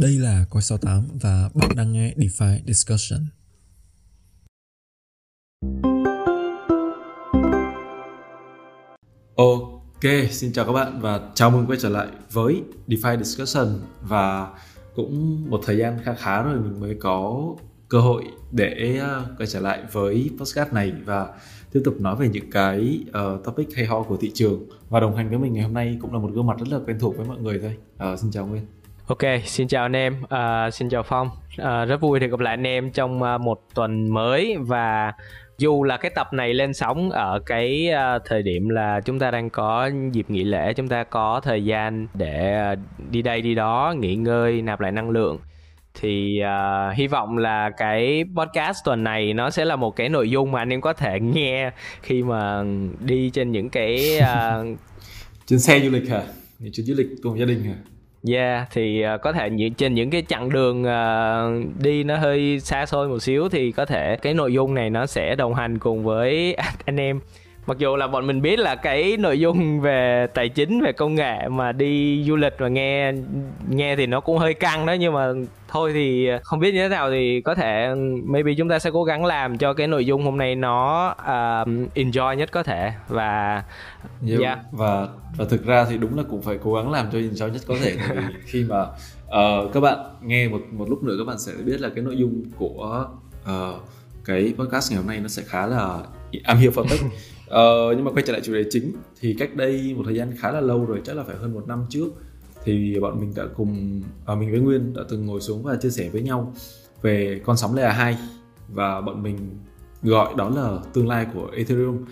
Đây là Coi 68 và bạn đang nghe DeFi Discussion. Ok, xin chào các bạn và chào mừng quay trở lại với DeFi Discussion và cũng một thời gian khá khá rồi mình mới có cơ hội để ờ, quay trở lại với podcast này và tiếp tục nói về những cái uh, topic hay ho của thị trường và đồng hành với mình ngày hôm nay cũng là một gương mặt rất là quen thuộc với mọi người thôi. Uh, xin chào Nguyên. Ok, xin chào anh em, uh, xin chào Phong. Uh, rất vui được gặp lại anh em trong uh, một tuần mới và dù là cái tập này lên sóng ở cái uh, thời điểm là chúng ta đang có dịp nghỉ lễ, chúng ta có thời gian để uh, đi đây đi đó, nghỉ ngơi, nạp lại năng lượng thì uh, hy vọng là cái podcast tuần này nó sẽ là một cái nội dung mà anh em có thể nghe khi mà đi trên những cái uh... trên xe du lịch hả? Chuyến du lịch cùng gia đình hả? Yeah, thì uh, có thể những trên những cái chặng đường uh, đi nó hơi xa xôi một xíu thì có thể cái nội dung này nó sẽ đồng hành cùng với anh em mặc dù là bọn mình biết là cái nội dung về tài chính về công nghệ mà đi du lịch và nghe nghe thì nó cũng hơi căng đó nhưng mà thôi thì không biết như thế nào thì có thể maybe chúng ta sẽ cố gắng làm cho cái nội dung hôm nay nó uh, enjoy nhất có thể và yeah. yeah. và và thực ra thì đúng là cũng phải cố gắng làm cho enjoy nhất có thể vì khi mà uh, các bạn nghe một một lúc nữa các bạn sẽ biết là cái nội dung của uh, cái podcast ngày hôm nay nó sẽ khá là am hiểu phân tích Ờ, nhưng mà quay trở lại chủ đề chính thì cách đây một thời gian khá là lâu rồi chắc là phải hơn một năm trước thì bọn mình đã cùng à, mình với Nguyên đã từng ngồi xuống và chia sẻ với nhau về con sóng layer 2 và bọn mình gọi đó là tương lai của Ethereum.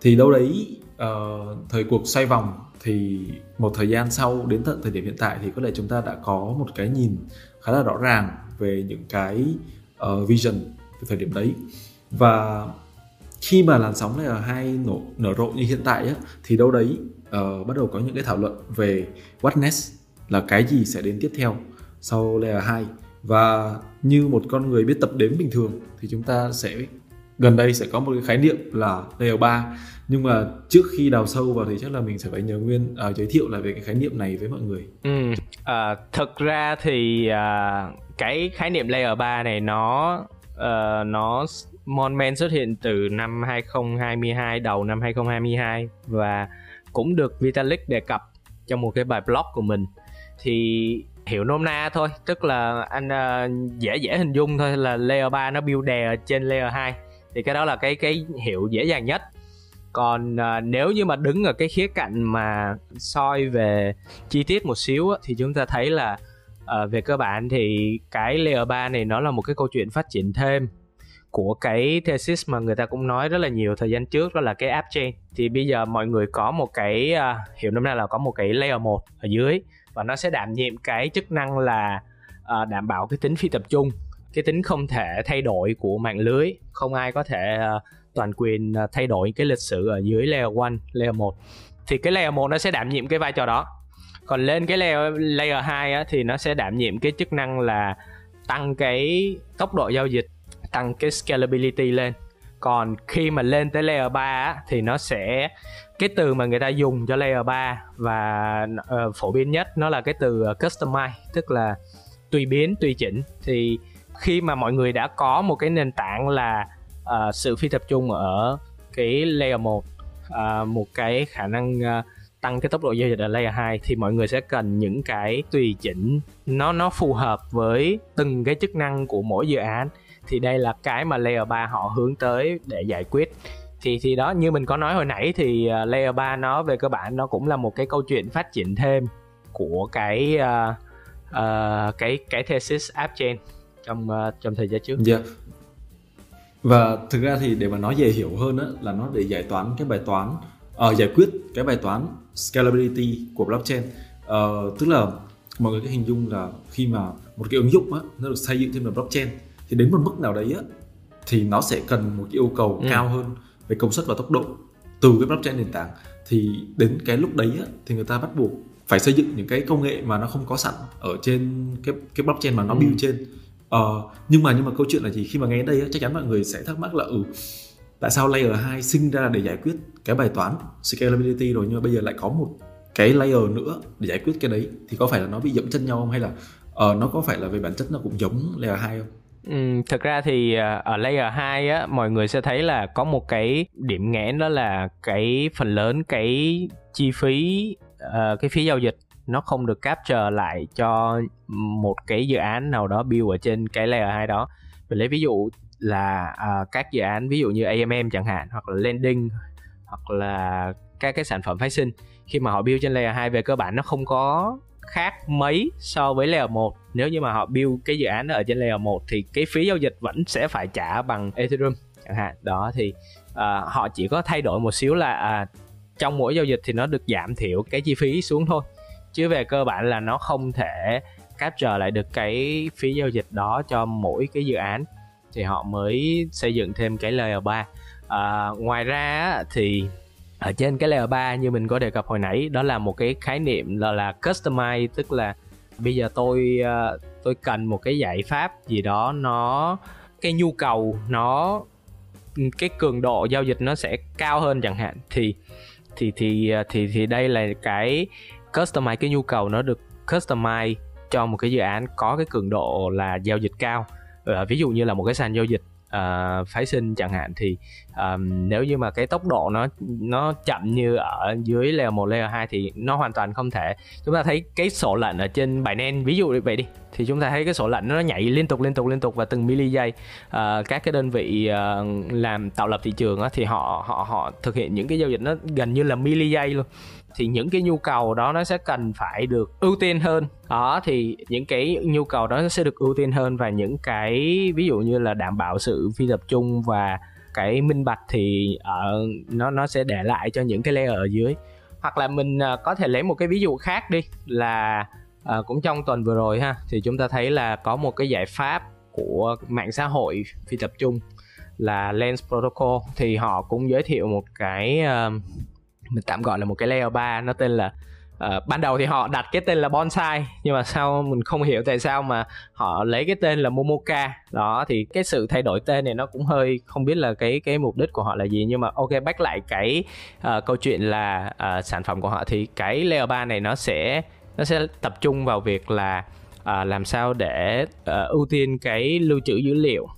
Thì đâu đấy uh, thời cuộc xoay vòng thì một thời gian sau đến tận thời điểm hiện tại thì có lẽ chúng ta đã có một cái nhìn khá là rõ ràng về những cái uh, vision từ thời điểm đấy. Và khi mà làn sóng này ở hai nổ nở rộ như hiện tại á, thì đâu đấy uh, bắt đầu có những cái thảo luận về what next là cái gì sẽ đến tiếp theo sau layer 2 và như một con người biết tập đếm bình thường thì chúng ta sẽ gần đây sẽ có một cái khái niệm là layer 3 nhưng mà trước khi đào sâu vào thì chắc là mình sẽ phải nhờ Nguyên uh, giới thiệu lại về cái khái niệm này với mọi người. Ừ, à, thực ra thì uh, cái khái niệm layer 3 này nó uh, nó Monman xuất hiện từ năm 2022 đầu năm 2022 và cũng được Vitalik đề cập trong một cái bài blog của mình. Thì hiểu nôm na thôi tức là anh uh, dễ dễ hình dung thôi là layer 3 nó build đè ở trên layer 2 thì cái đó là cái cái hiệu dễ dàng nhất. Còn uh, nếu như mà đứng ở cái khía cạnh mà soi về chi tiết một xíu á, thì chúng ta thấy là uh, về cơ bản thì cái layer 3 này nó là một cái câu chuyện phát triển thêm của cái thesis mà người ta cũng nói rất là nhiều thời gian trước đó là cái app chain. Thì bây giờ mọi người có một cái uh, hiểu nôm na là có một cái layer 1 ở dưới và nó sẽ đảm nhiệm cái chức năng là uh, đảm bảo cái tính phi tập trung cái tính không thể thay đổi của mạng lưới. Không ai có thể uh, toàn quyền uh, thay đổi cái lịch sử ở dưới layer 1, layer 1 thì cái layer 1 nó sẽ đảm nhiệm cái vai trò đó. Còn lên cái layer layer 2 á, thì nó sẽ đảm nhiệm cái chức năng là tăng cái tốc độ giao dịch tăng cái scalability lên. Còn khi mà lên tới layer 3 á, thì nó sẽ cái từ mà người ta dùng cho layer 3 và uh, phổ biến nhất nó là cái từ ờ, customize tức là tùy biến tùy chỉnh. Thì khi mà mọi người đã có một cái nền tảng là uh, sự phi tập trung ở cái layer 1 uh, một cái khả năng uh, tăng cái tốc độ giao dịch ở layer 2 thì mọi người sẽ cần những cái tùy chỉnh. Nó nó phù hợp với từng cái chức năng của mỗi dự án thì đây là cái mà layer 3 họ hướng tới để giải quyết thì thì đó như mình có nói hồi nãy thì uh, layer 3 nó về cơ bản nó cũng là một cái câu chuyện phát triển thêm của cái uh, uh, cái cái thesis app chain trong uh, trong thời gian trước. Yeah. Và thực ra thì để mà nói dễ hiểu hơn á là nó để giải toán cái bài toán uh, giải quyết cái bài toán scalability của blockchain. Uh, tức là mọi người cái hình dung là khi mà một cái ứng dụng á nó được xây dựng trên một blockchain thì đến một mức nào đấy á thì nó sẽ cần một cái yêu cầu ừ. cao hơn về công suất và tốc độ từ cái blockchain nền tảng thì đến cái lúc đấy á, thì người ta bắt buộc phải xây dựng những cái công nghệ mà nó không có sẵn ở trên cái cái blockchain mà nó ừ. build trên ờ, nhưng mà nhưng mà câu chuyện là gì khi mà nghe đây á, chắc chắn mọi người sẽ thắc mắc là ừ tại sao layer 2 sinh ra để giải quyết cái bài toán scalability rồi nhưng mà bây giờ lại có một cái layer nữa để giải quyết cái đấy thì có phải là nó bị dẫm chân nhau không hay là uh, nó có phải là về bản chất nó cũng giống layer 2 không? Ừ, thực ra thì ờ, ở layer 2 á mọi người sẽ thấy là có một cái điểm nghẽn đó là cái phần lớn cái chi phí uh, cái phí giao dịch nó không được capture lại cho một cái dự án nào đó build ở trên cái layer 2 đó. Mình lấy ví dụ là uh, các dự án ví dụ như AMM chẳng hạn hoặc là lending hoặc là các cái sản phẩm phái sinh khi mà họ build trên layer 2 về cơ bản nó không có khác mấy so với layer 1 nếu như mà họ build cái dự án đó ở trên layer 1 thì cái phí giao dịch vẫn sẽ phải trả bằng Ethereum chẳng hạn. Đó thì uh, họ chỉ có thay đổi một xíu là uh, trong mỗi giao dịch thì nó được giảm thiểu cái chi phí xuống thôi. Chứ về cơ bản là nó không thể capture lại được cái phí giao dịch đó cho mỗi cái dự án. Thì họ mới xây dựng thêm cái layer 3 à, ngoài ra thì ở trên cái layer 3 như mình có đề cập hồi nãy, đó là một cái khái niệm là là customize, tức là bây giờ tôi ờ, tôi cần một cái giải pháp gì đó, nó, cái nhu cầu, nó, cái cường độ giao dịch nó sẽ cao hơn chẳng hạn. Thì thì thì ờ, thì thì đây là cái customize, cái nhu cầu nó được customize cho một cái dự án có cái cường độ là giao dịch cao. Ờ, ví dụ như là một cái sàn giao dịch uh, phái sinh chẳng hạn thì um, nếu như mà cái tốc độ nó nó chậm như ở dưới layer 1, layer 2 thì nó hoàn toàn không thể. Chúng ta thấy cái sổ lệnh ở trên Binance ví dụ như vậy đi thì chúng ta thấy cái sổ lệnh nó nhảy liên tục liên tục liên tục và từng mili giây uh, à, các cái đơn vị uh, làm tạo lập thị trường á, thì họ họ họ thực hiện những cái giao dịch nó gần như là mili giây luôn thì những cái nhu cầu đó nó sẽ cần phải được ưu tiên hơn. Đó thì những cái nhu cầu đó sẽ được ưu tiên hơn và những cái ví dụ như là đảm bảo sự phi tập trung và cái minh bạch thì ở nó nó sẽ để lại cho những cái layer ở dưới. Hoặc là mình ờ, có thể lấy một cái ví dụ khác đi là à, cũng trong tuần vừa rồi ha thì chúng ta thấy là có một cái giải pháp của mạng xã hội phi tập trung là Lens Protocol thì họ cũng giới thiệu một cái uh, mình tạm gọi là một cái layer 3 nó tên là Uh, ban đầu thì họ đặt cái tên là bonsai nhưng mà sau mình không hiểu tại sao mà họ lấy cái tên là momoka. Đó thì cái sự thay đổi tên này nó cũng hơi không biết là cái cái mục đích của họ là gì nhưng mà ok back lại cái uh, câu chuyện là uh, sản phẩm của họ thì cái layer 3 này nó sẽ nó sẽ tập trung vào việc là uh, làm sao để uh, ưu tiên cái lưu trữ dữ liệu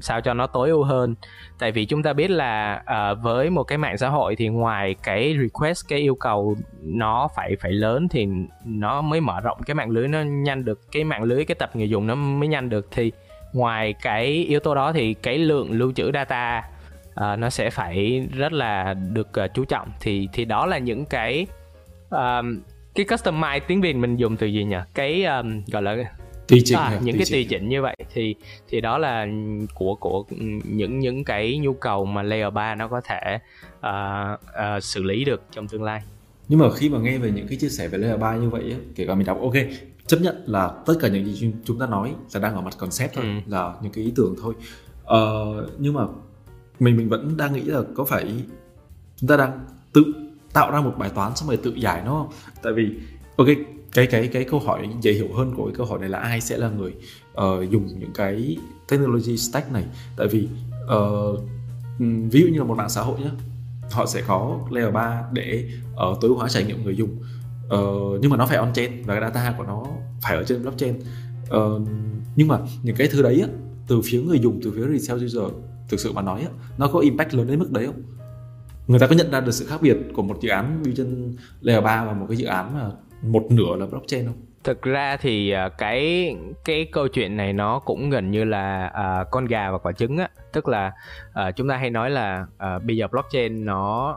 sao cho nó tối ưu hơn. Tại vì chúng ta biết là uh, với một cái mạng xã hội thì ngoài cái request cái yêu cầu nó phải phải lớn thì nó mới mở rộng cái mạng lưới nó nhanh được cái mạng lưới cái tập người dùng nó mới nhanh được. Thì ngoài cái yếu tố đó thì cái lượng lưu trữ data uh, nó sẽ phải rất là được uh, chú trọng. Thì thì đó là những cái uh, cái customize tiếng việt mình dùng từ gì nhỉ? Cái um, gọi là tùy chỉnh à, những cái tùy chỉnh như vậy thì thì đó là của của những những cái nhu cầu mà layer 3 nó có thể uh, uh, xử lý được trong tương lai. Nhưng mà khi mà nghe về những cái chia sẻ về layer 3 như vậy ấy, kể cả mình đọc ok chấp nhận là tất cả những gì chúng ta nói là đang ở mặt concept thôi ừ. là những cái ý tưởng thôi. Uh, nhưng mà mình mình vẫn đang nghĩ là có phải chúng ta đang tự tạo ra một bài toán xong rồi tự giải nó không? Tại vì ok cái cái cái câu hỏi dễ hiểu hơn của cái câu hỏi này là ai sẽ là người uh, dùng những cái technology stack này? Tại vì uh, ví dụ như là một mạng xã hội nhé họ sẽ có layer 3 để uh, tối ưu hóa trải nghiệm người dùng. Uh, nhưng mà nó phải on chain và cái data của nó phải ở trên blockchain. Uh, nhưng mà những cái thứ đấy á, từ phía người dùng từ phía retail user thực sự mà nói á, nó có impact lớn đến mức đấy không? Người ta có nhận ra được sự khác biệt của một dự án build trên layer 3 và một cái dự án mà một nửa là blockchain không? Thực ra thì à, cái cái câu chuyện này nó cũng gần như là uh, con gà và quả trứng á, tức là uh, chúng ta hay nói là uh, bây giờ blockchain nó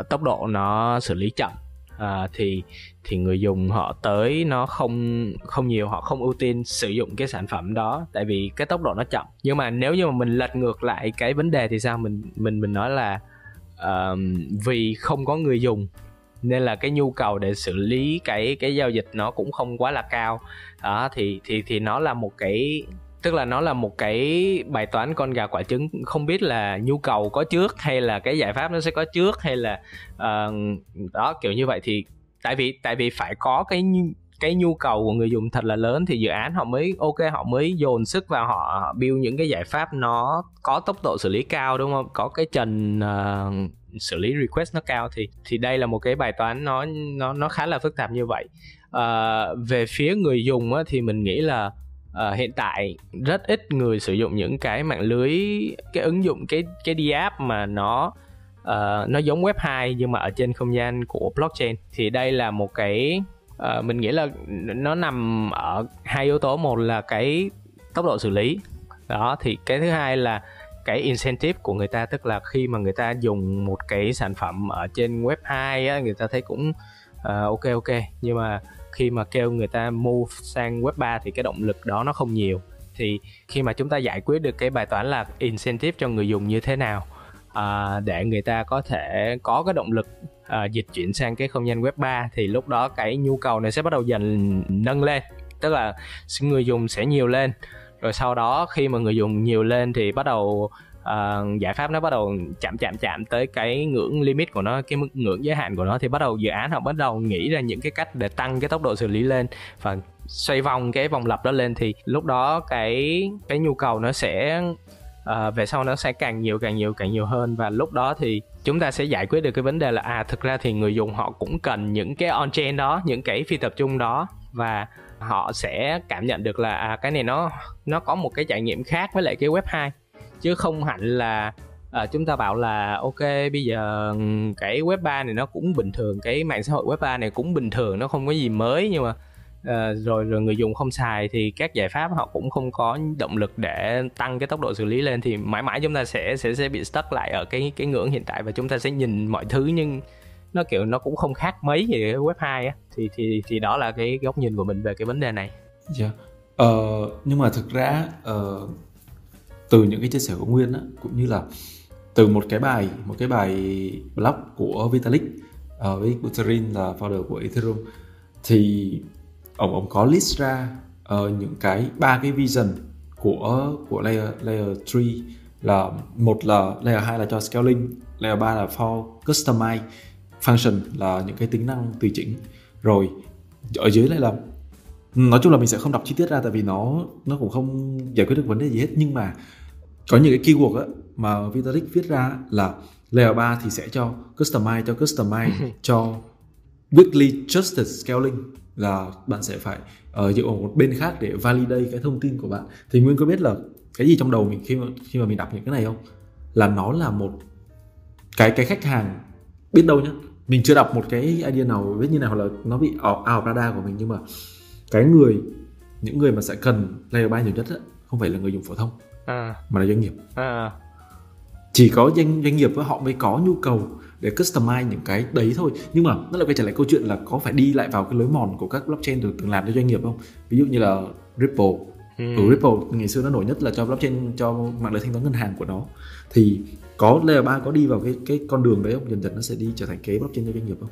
uh, tốc độ nó xử lý chậm. Uh, thì thì người dùng họ tới nó không không nhiều họ không ưu tiên sử dụng cái sản phẩm đó tại vì cái tốc độ nó chậm. Nhưng mà nếu như mà mình lật ngược lại cái vấn đề thì sao? Mình mình mình nói là uh, vì không có người dùng nên là cái nhu cầu để xử lý cái cái giao dịch nó cũng không quá là cao. Đó thì thì thì nó là một cái tức là nó là một cái bài toán con gà quả trứng. Không biết là nhu cầu có trước hay là cái giải pháp nó sẽ có trước hay là uh, đó kiểu như vậy. Thì tại vì tại vì phải có cái cái nhu cầu của người dùng thật là lớn thì dự án họ mới ok họ mới dồn sức vào họ, build những cái giải pháp nó có tốc độ xử lý cao đúng không? Có cái trần uh, xử lý request nó cao thì thì đây là một cái bài toán nó nó nó khá là phức tạp như vậy. Uh, về phía người dùng á, thì mình nghĩ là uh, hiện tại rất ít người sử dụng những cái mạng lưới cái ứng dụng cái cái đi app mà nó uh, nó giống web 2 nhưng mà ở trên không gian của blockchain. Thì đây là một cái uh, mình nghĩ là nó nằm ở hai yếu tố. Một là cái tốc độ xử lý. Đó thì cái thứ hai là cái incentive của người ta tức là khi mà người ta dùng một cái sản phẩm ở trên web 2 á, người ta thấy cũng uh, ok ok. Nhưng mà khi mà kêu người ta move sang web 3 thì cái động lực đó nó không nhiều. Thì khi mà chúng ta giải quyết được cái bài toán là incentive cho người dùng như thế nào uh, để người ta có thể có cái động lực uh, dịch chuyển sang cái không gian web 3 thì lúc đó cái nhu cầu này sẽ bắt đầu dần nâng lên. Tức là người dùng sẽ nhiều lên rồi sau đó khi mà người dùng nhiều lên thì bắt đầu uh, giải pháp nó bắt đầu chạm chạm chạm tới cái ngưỡng limit của nó cái mức ngưỡng giới hạn của nó thì bắt đầu dự án họ bắt đầu nghĩ ra những cái cách để tăng cái tốc độ xử lý lên và xoay vòng cái vòng lặp đó lên thì lúc đó cái cái nhu cầu nó sẽ uh, về sau nó sẽ càng nhiều càng nhiều càng nhiều hơn. Và lúc đó thì chúng ta sẽ giải quyết được cái vấn đề là à thực ra thì người dùng họ cũng cần những cái on chain đó những cái phi tập trung đó. Và họ sẽ cảm nhận được là à, cái này nó nó có một cái trải nghiệm khác với lại cái web 2 chứ không hẳn là à, chúng ta bảo là ok bây giờ cái web 3 này nó cũng bình thường cái mạng xã hội web 3 này cũng bình thường nó không có gì mới nhưng mà à, rồi rồi người dùng không xài thì các giải pháp họ cũng không có động lực để tăng cái tốc độ xử lý lên. Thì mãi mãi chúng ta sẽ sẽ sẽ bị stuck lại ở cái cái ngưỡng hiện tại và chúng ta sẽ nhìn mọi thứ nhưng nó kiểu nó cũng không khác mấy gì web 2 á thì thì thì đó là cái góc nhìn của mình về cái vấn đề này. Dạ. Yeah. Ờ, nhưng mà thực ra uh, từ những cái chia sẻ của Nguyên á, cũng như là từ một cái bài một cái bài blog của Vitalik uh, với Buterin là founder của Ethereum thì ông ông có list ra uh, những cái ba cái vision của của layer layer 3 là một là layer 2 là cho scaling, layer 3 là for customize function là những cái tính năng tùy chỉnh. Rồi ở dưới lại là nói chung là mình sẽ không đọc chi tiết ra tại vì nó nó cũng không giải quyết được vấn đề gì hết. Nhưng mà có những cái keyword á, mà Vitalik viết ra là layer 3 thì sẽ cho customize cho customize cho weekly trusted scaling là bạn sẽ phải uh, dựa vào một bên khác để validate cái thông tin của bạn. Thì nguyên có biết là cái gì trong đầu mình khi mà khi mà mình đọc những cái này không? Là nó là một cái cái khách hàng biết đâu nhá mình chưa đọc một cái idea nào biết như nào hoặc là nó bị out of radar của mình nhưng mà cái người những người mà sẽ cần layer 3 nhiều nhất á, không phải là người dùng phổ thông à. mà là doanh nghiệp à. chỉ có doanh doanh nghiệp với họ mới có nhu cầu để customize những cái đấy thôi nhưng mà nó lại quay trở lại câu chuyện là có phải đi lại vào cái lối mòn của các blockchain được từng làm cho doanh nghiệp không ví dụ như là Ripple ừ. ừ Ripple ngày xưa nó nổi nhất là cho blockchain cho mạng lưới thanh toán ngân hàng của nó thì có layer 3 có đi vào cái cái con đường đấy không? Dần dần nó sẽ đi trở thành kế blockchain cho doanh nghiệp không?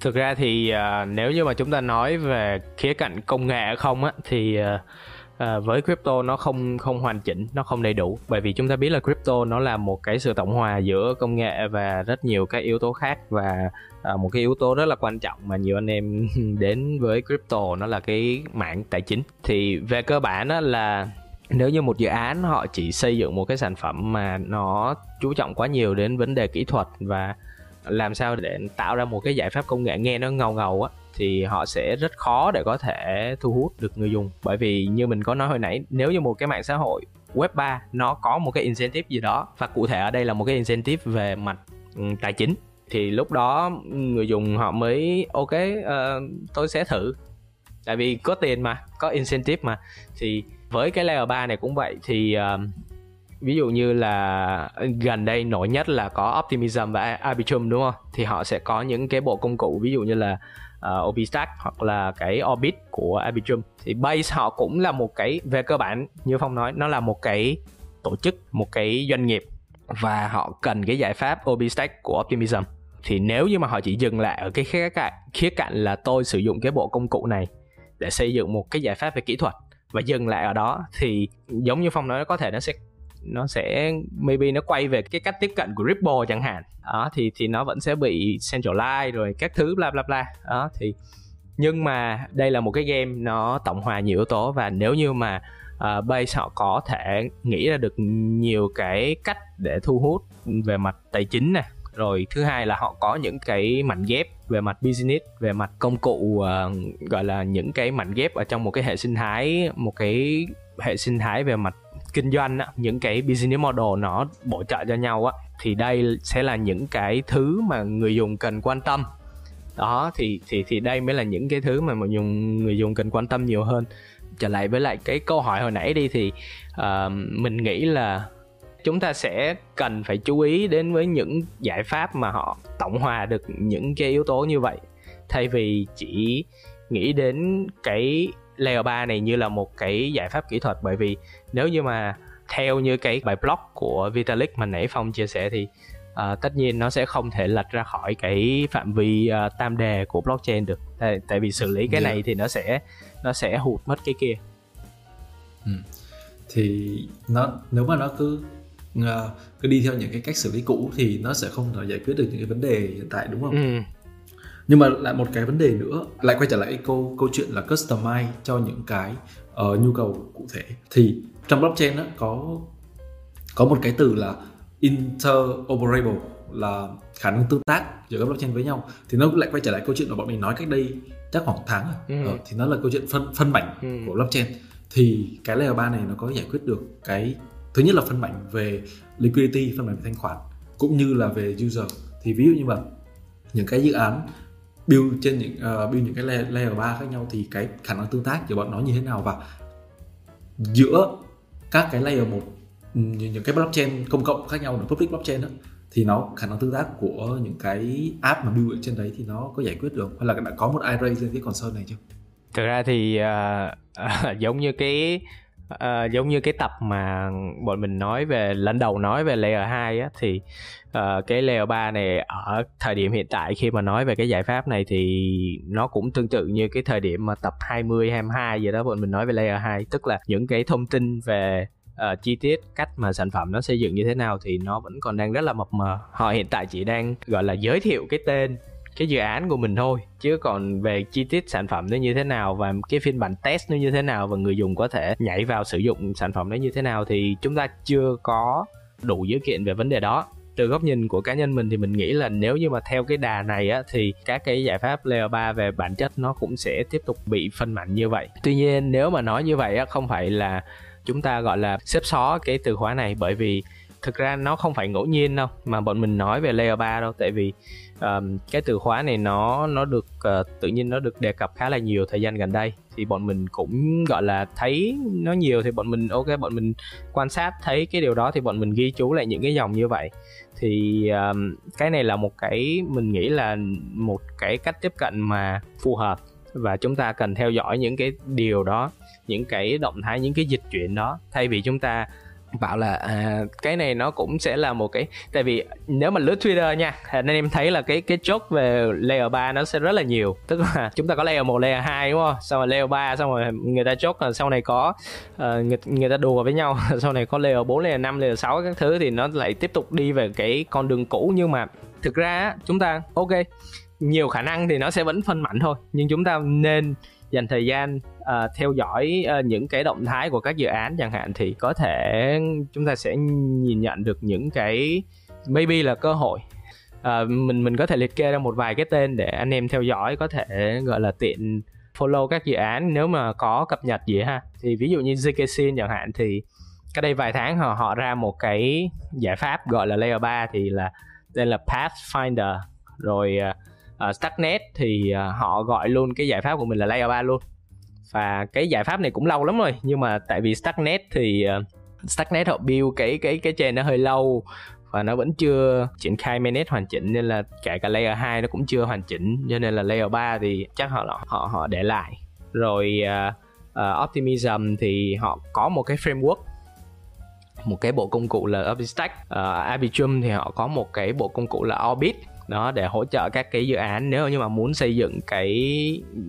Thực ra thì uh, nếu như mà chúng ta nói về khía cạnh công nghệ không á thì uh, với crypto nó không không hoàn chỉnh nó không đầy đủ. Bởi vì chúng ta biết là crypto nó là một cái sự tổng hòa giữa công nghệ và rất nhiều các yếu tố khác và uh, một cái yếu tố rất là quan trọng mà nhiều anh em đến với crypto nó là cái mạng tài chính. Thì về cơ bản á, là nếu như một dự án họ chỉ xây dựng một cái sản phẩm mà nó chú trọng quá nhiều đến vấn đề kỹ thuật và làm sao để tạo ra một cái giải pháp công nghệ nghe nó ngầu ngầu á thì họ sẽ rất khó để có thể thu hút được người dùng. Bởi vì như mình có nói hồi nãy nếu như một cái mạng xã hội web 3 nó có một cái incentive gì đó và cụ thể ở đây là một cái incentive về mặt ừ, tài chính thì lúc đó người dùng họ mới ok uh, tôi sẽ thử. Tại vì có tiền mà có incentive mà thì với cái layer 3 này cũng vậy thì uh, ví dụ như là gần đây nổi nhất là có Optimism và Arbitrum đúng không? Thì họ sẽ có những cái bộ công cụ ví dụ như là ờ, uh, OBStack hoặc là cái Orbit của Arbitrum. Thì Base họ cũng là một cái về cơ bản như Phong nói nó là một cái tổ chức một cái doanh nghiệp và họ cần cái giải pháp OBStack của Optimism. Thì nếu như mà họ chỉ dừng lại ở cái khía cạnh khía cạnh là tôi sử dụng cái bộ công cụ này để xây dựng một cái giải pháp về kỹ thuật và dừng lại ở đó thì giống như phong nói có thể nó sẽ nó sẽ maybe nó quay về cái cách tiếp cận của Ripple chẳng hạn. Đó thì thì nó vẫn sẽ bị centralized rồi các thứ bla bla bla. Đó thì nhưng mà đây là một cái game nó tổng hòa nhiều yếu tố và nếu như mà uh, base họ có thể nghĩ ra được nhiều cái cách để thu hút về mặt tài chính nè rồi thứ hai là họ có những cái mảnh ghép về mặt business về mặt công cụ uh, gọi là những cái mảnh ghép ở trong một cái hệ sinh thái một cái hệ sinh thái về mặt kinh doanh á, những cái business model nó bổ trợ cho nhau á thì đây sẽ là những cái thứ mà người dùng cần quan tâm. Đó thì thì thì đây mới là những cái thứ mà mà dùng người dùng cần quan tâm nhiều hơn. Trở lại với lại cái câu hỏi hồi nãy đi thì uh, mình nghĩ là chúng ta sẽ cần phải chú ý đến với những giải pháp mà họ tổng hòa được những cái yếu tố như vậy thay vì chỉ nghĩ đến cái layer 3 này như là một cái giải pháp kỹ thuật bởi vì nếu như mà theo như cái bài blog của Vitalik mà nãy Phong chia sẻ thì uh, tất nhiên nó sẽ không thể lật ra khỏi cái phạm vi uh, tam đề của blockchain được tại, tại vì xử lý cái yeah. này thì nó sẽ nó sẽ hụt mất cái kia ừ. thì nó nếu mà nó cứ cứ đi theo những cái cách xử lý cũ thì nó sẽ không thể giải quyết được những cái vấn đề hiện tại đúng không? Ừ. Nhưng mà lại một cái vấn đề nữa lại quay trở lại câu câu chuyện là customize cho những cái uh, nhu cầu cụ thể thì trong blockchain đó có có một cái từ là interoperable là khả năng tương tác giữa các blockchain với nhau thì nó lại quay trở lại câu chuyện mà bọn mình nói cách đây chắc khoảng tháng rồi ừ. ờ, thì nó là câu chuyện phân phân mảnh ừ. của blockchain thì cái layer 3 này nó có giải quyết được cái thứ nhất là phân mảnh về liquidity phân mảnh về thanh khoản cũng như là về user thì ví dụ như mà những cái dự án build trên những uh, build những cái layer, layer 3 khác nhau thì cái khả năng tương tác giữa bọn nó như thế nào và giữa các cái layer một những cái blockchain công cộng khác nhau là public blockchain đó thì nó khả năng tương tác của những cái app mà build ở trên đấy thì nó có giải quyết được hay là đã có một array lên cái concern này chưa? Thực ra thì uh, uh, giống như cái à, giống như cái tập mà bọn mình nói về lần đầu nói về layer 2 á thì uh, cái layer 3 này ở thời điểm hiện tại khi mà nói về cái giải pháp này thì nó cũng tương tự như cái thời điểm mà tập 20 22 gì đó bọn mình nói về layer 2 tức là những cái thông tin về uh, chi tiết cách mà sản phẩm nó xây dựng như thế nào thì nó vẫn còn đang rất là mập mờ. Họ hiện tại chỉ đang gọi là giới thiệu cái tên cái dự án của mình thôi, chứ còn về chi tiết sản phẩm nó như thế nào và cái phiên bản test nó như thế nào và người dùng có thể nhảy vào sử dụng sản phẩm nó như thế nào thì chúng ta chưa có đủ dữ kiện về vấn đề đó từ góc nhìn của cá nhân mình thì mình nghĩ là nếu như mà theo cái đà này á, thì các cái giải pháp layer 3 về bản chất nó cũng sẽ tiếp tục bị phân mảnh như vậy. Tuy nhiên, nếu mà nói như vậy á, không phải là chúng ta gọi là xếp xó cái từ khóa này, bởi vì thực ra nó không phải ngẫu nhiên đâu mà bọn mình nói về layer 3 đâu. Tại vì um, cái từ khóa này nó nó được uh, tự nhiên nó được đề cập khá là nhiều thời gian gần đây. Thì bọn mình cũng gọi là thấy nó nhiều thì bọn mình ok bọn mình quan sát thấy cái điều đó thì bọn mình ghi chú lại những cái dòng như vậy. Thì um, cái này là một cái mình nghĩ là một cái cách tiếp cận mà phù hợp và chúng ta cần theo dõi những cái điều đó những cái động thái những cái dịch chuyển đó. Thay vì chúng ta bảo là à, cái này nó cũng sẽ là một cái tại vì nếu mà lướt Twitter nha nên em thấy là cái cái chốt về layer 3 nó sẽ rất là nhiều. Tức là chúng ta có layer 1, layer 2 đúng không? Xong rồi layer 3 xong rồi người ta chốt là sau này có uh, người, người ta đùa với nhau sau này có layer 4, layer 5, layer 6 các thứ thì nó lại tiếp tục đi về cái con đường cũ. Nhưng mà thực ra chúng ta ok nhiều khả năng thì nó sẽ vẫn phân mạnh thôi. Nhưng chúng ta nên dành thời gian uh, theo dõi uh, những cái động thái của các dự án chẳng hạn thì có thể chúng ta sẽ nhìn nhận được những cái maybe là cơ hội. Uh, mình mình có thể liệt kê ra một vài cái tên để anh em theo dõi có thể gọi là tiện follow các dự án nếu mà có cập nhật gì ha. Thì ví dụ như zksin chẳng hạn thì cái đây vài tháng họ họ ra một cái giải pháp gọi là layer 3 thì là tên là Pathfinder. Rồi uh, Stacknet thì uh, họ gọi luôn cái giải pháp của mình là layer 3 luôn và cái giải pháp này cũng lâu lắm rồi nhưng mà tại vì Stacknet thì ờ, uh, Stacknet họ build cái cái cái chain nó hơi lâu và nó vẫn chưa triển khai mainnet hoàn chỉnh nên là kể cả layer 2 nó cũng chưa hoàn chỉnh cho nên là layer 3 thì chắc họ họ họ để lại. Rồi uh, uh, Optimism thì họ có một cái framework một cái bộ công cụ là OptiStack uh, Arbitrum thì họ có một cái bộ công cụ là Orbit đó để hỗ trợ các cái dự án. Nếu như mà muốn xây dựng cái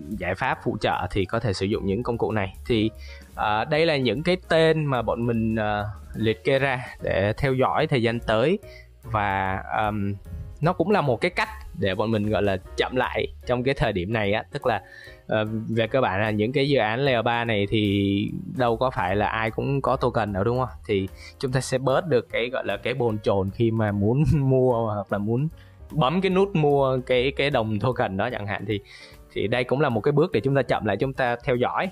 giải pháp phụ trợ thì có thể sử dụng những công cụ này. Thì uh, đây là những cái tên mà bọn mình uh, liệt kê ra để theo dõi thời gian tới. Và um, nó cũng là một cái cách để bọn mình gọi là chậm lại trong cái thời điểm này á. Tức là uh, về cơ bản là những cái dự án layer 3 này thì đâu có phải là ai cũng có token đâu đúng không? Thì chúng ta sẽ bớt được cái gọi là cái bồn chồn khi mà muốn mua hoặc là muốn bấm cái nút mua cái cái đồng token đó chẳng hạn thì thì đây cũng là một cái bước để chúng ta chậm lại chúng ta theo dõi.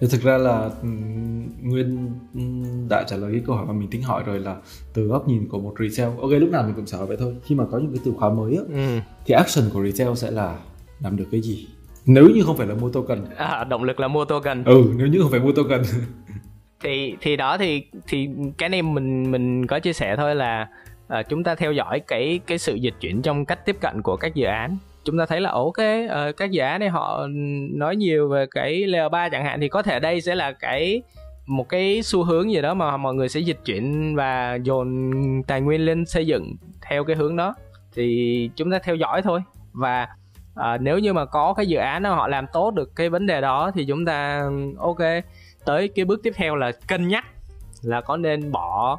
Thì thực ra là nguyên đã trả lời cái câu hỏi mà mình tính hỏi rồi là từ góc nhìn của một retail ok lúc nào mình cũng sợ vậy thôi khi mà có những cái từ khóa mới á ừ. thì action của retail sẽ là làm được cái gì? Nếu như không phải là mua token. À, động lực là mua token. Ừ nếu như không phải mua token. Thì thì đó thì thì cái này mình mình có chia sẻ thôi là à, chúng ta theo dõi cái cái sự dịch chuyển trong cách tiếp cận của các dự án. Chúng ta thấy là ok uh, các dự án này họ nói nhiều về cái layer 3 chẳng hạn thì có thể đây sẽ là cái một cái xu hướng gì đó mà mọi người sẽ dịch chuyển và dồn tài nguyên lên xây dựng theo cái hướng đó. Thì chúng ta theo dõi thôi. Và à, nếu như mà có cái dự án nào họ làm tốt được cái vấn đề đó thì chúng ta ok. Tới cái bước tiếp theo là cân nhắc là có nên bỏ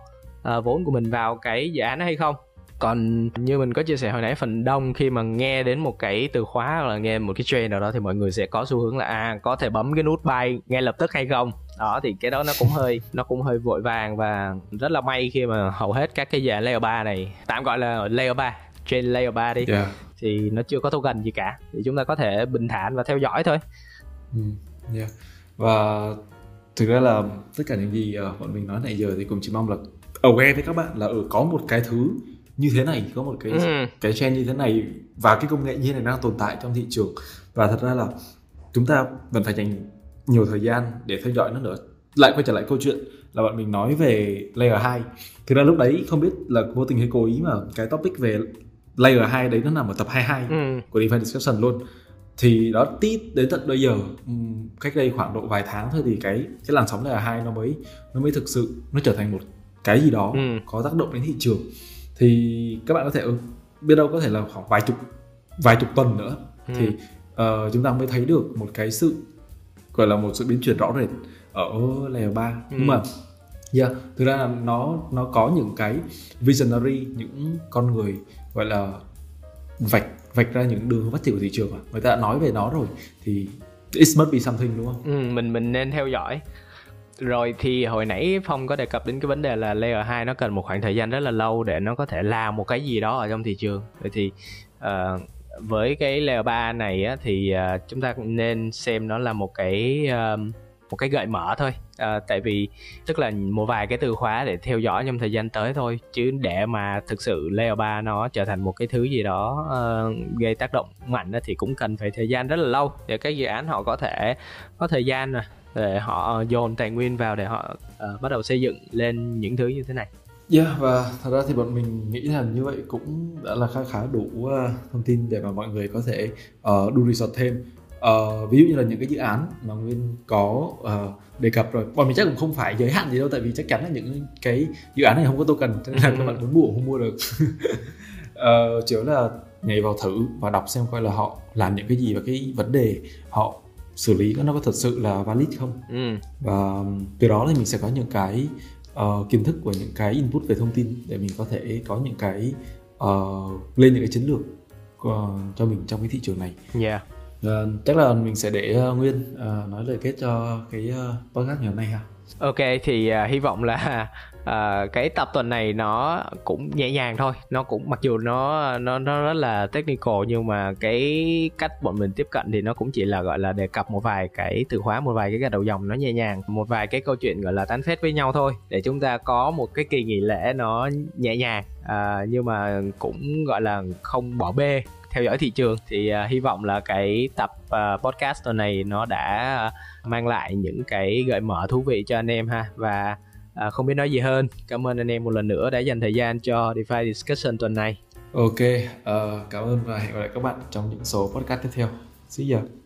uh, vốn của mình vào cái dự án hay không còn như mình có chia sẻ hồi nãy phần đông khi mà nghe đến một cái từ khóa hoặc là nghe một cái trend nào đó thì mọi người sẽ có xu hướng là à có thể bấm cái nút buy ngay lập tức hay không đó thì cái đó nó cũng hơi nó cũng hơi vội vàng và rất là may khi mà hầu hết các cái dạng layer 3 này tạm gọi là layer 3 trên layer 3 đi yeah. thì nó chưa có token gì cả thì chúng ta có thể bình thản và theo dõi thôi ừ, yeah. và thực ra là tất cả những gì uh, bọn mình nói nãy giờ thì cũng chỉ mong là aware với các bạn là ở ừ, có một cái thứ như thế này có một cái ừ. cái trend như thế này và cái công nghệ như thế này đang tồn tại trong thị trường và thật ra là chúng ta vẫn phải dành nhiều thời gian để theo dõi nó nữa lại quay trở lại câu chuyện là bọn mình nói về layer 2 thực ra lúc đấy không biết là vô tình hay cố ý mà cái topic về layer 2 đấy nó nằm ở tập 22 ừ. của DeFi Discussion luôn thì đó tít đến tận bây giờ cách đây khoảng độ vài tháng thôi thì cái cái làn sóng layer 2 nó mới nó mới thực sự nó trở thành một cái gì đó ừ. có tác động đến thị trường thì các bạn có thể ừ, biết đâu có thể là khoảng vài chục vài chục tuần nữa ừ. thì uh, chúng ta mới thấy được một cái sự gọi là một sự biến chuyển rõ rệt ở layer 3 ừ. nhưng mà yeah, thực ra là nó nó có những cái visionary những con người gọi là vạch vạch ra những đường phát triển của thị trường mà người ta đã nói về nó rồi thì it must be something đúng không? Ừ, mình mình nên theo dõi rồi thì hồi nãy phong có đề cập đến cái vấn đề là layer 2 nó cần một khoảng thời gian rất là lâu để nó có thể làm một cái gì đó ở trong thị trường. Vậy thì uh, với cái layer 3 này á, thì uh, chúng ta cũng nên xem nó là một cái uh, một cái gợi mở thôi à, tại vì tức là một vài cái từ khóa để theo dõi trong thời gian tới thôi chứ để mà thực sự layer 3 nó trở thành một cái thứ gì đó uh, gây tác động mạnh thì cũng cần phải thời gian rất là lâu để các dự án họ có thể có thời gian rồi để họ dồn tài nguyên vào để họ uh, bắt đầu xây dựng lên những thứ như thế này. Yeah và thật ra thì bọn mình nghĩ là như vậy cũng đã là khá khá đủ uh, thông tin để mà mọi người có thể uh, đu research thêm. Uh, ví dụ như là những cái dự án mà nguyên có uh, đề cập rồi bọn mình chắc cũng không phải giới hạn gì đâu tại vì chắc chắn là những cái dự án này không có token cho nên là các bạn muốn mua không mua được uh, chỉ là nhảy vào thử và đọc xem coi là họ làm những cái gì và cái vấn đề họ xử lý nó có thật sự là valid không ừ. và từ đó thì mình sẽ có những cái uh, kiến thức của những cái input về thông tin để mình có thể có những cái uh, lên những cái chiến lược uh, cho mình trong cái thị trường này. Yeah. Uh, chắc là mình sẽ để uh, Nguyên uh, nói lời kết cho cái uh, podcast ngày hôm nay ha. Ok thì uh, hy vọng là uh, cái tập tuần này nó cũng nhẹ nhàng thôi. Nó cũng mặc dù nó nó nó rất là technical nhưng mà cái cách bọn mình tiếp cận thì nó cũng chỉ là gọi là đề cập một vài cái từ khóa một vài cái gạch đầu dòng nó nhẹ nhàng một vài cái câu chuyện gọi là tán phét với nhau thôi để chúng ta có một cái kỳ nghỉ lễ nó nhẹ nhàng. Uh, nhưng mà cũng gọi là không bỏ bê theo dõi thị trường. Thì uh, hy vọng là cái tập uh, podcast tuần này nó đã uh, mang lại những cái gợi mở thú vị cho anh em ha. Và uh, không biết nói gì hơn. Cảm ơn anh em một lần nữa đã dành thời gian cho DeFi discussion tuần này. Ok uh, cảm ơn và hẹn gặp lại các bạn trong những số podcast tiếp theo. See ya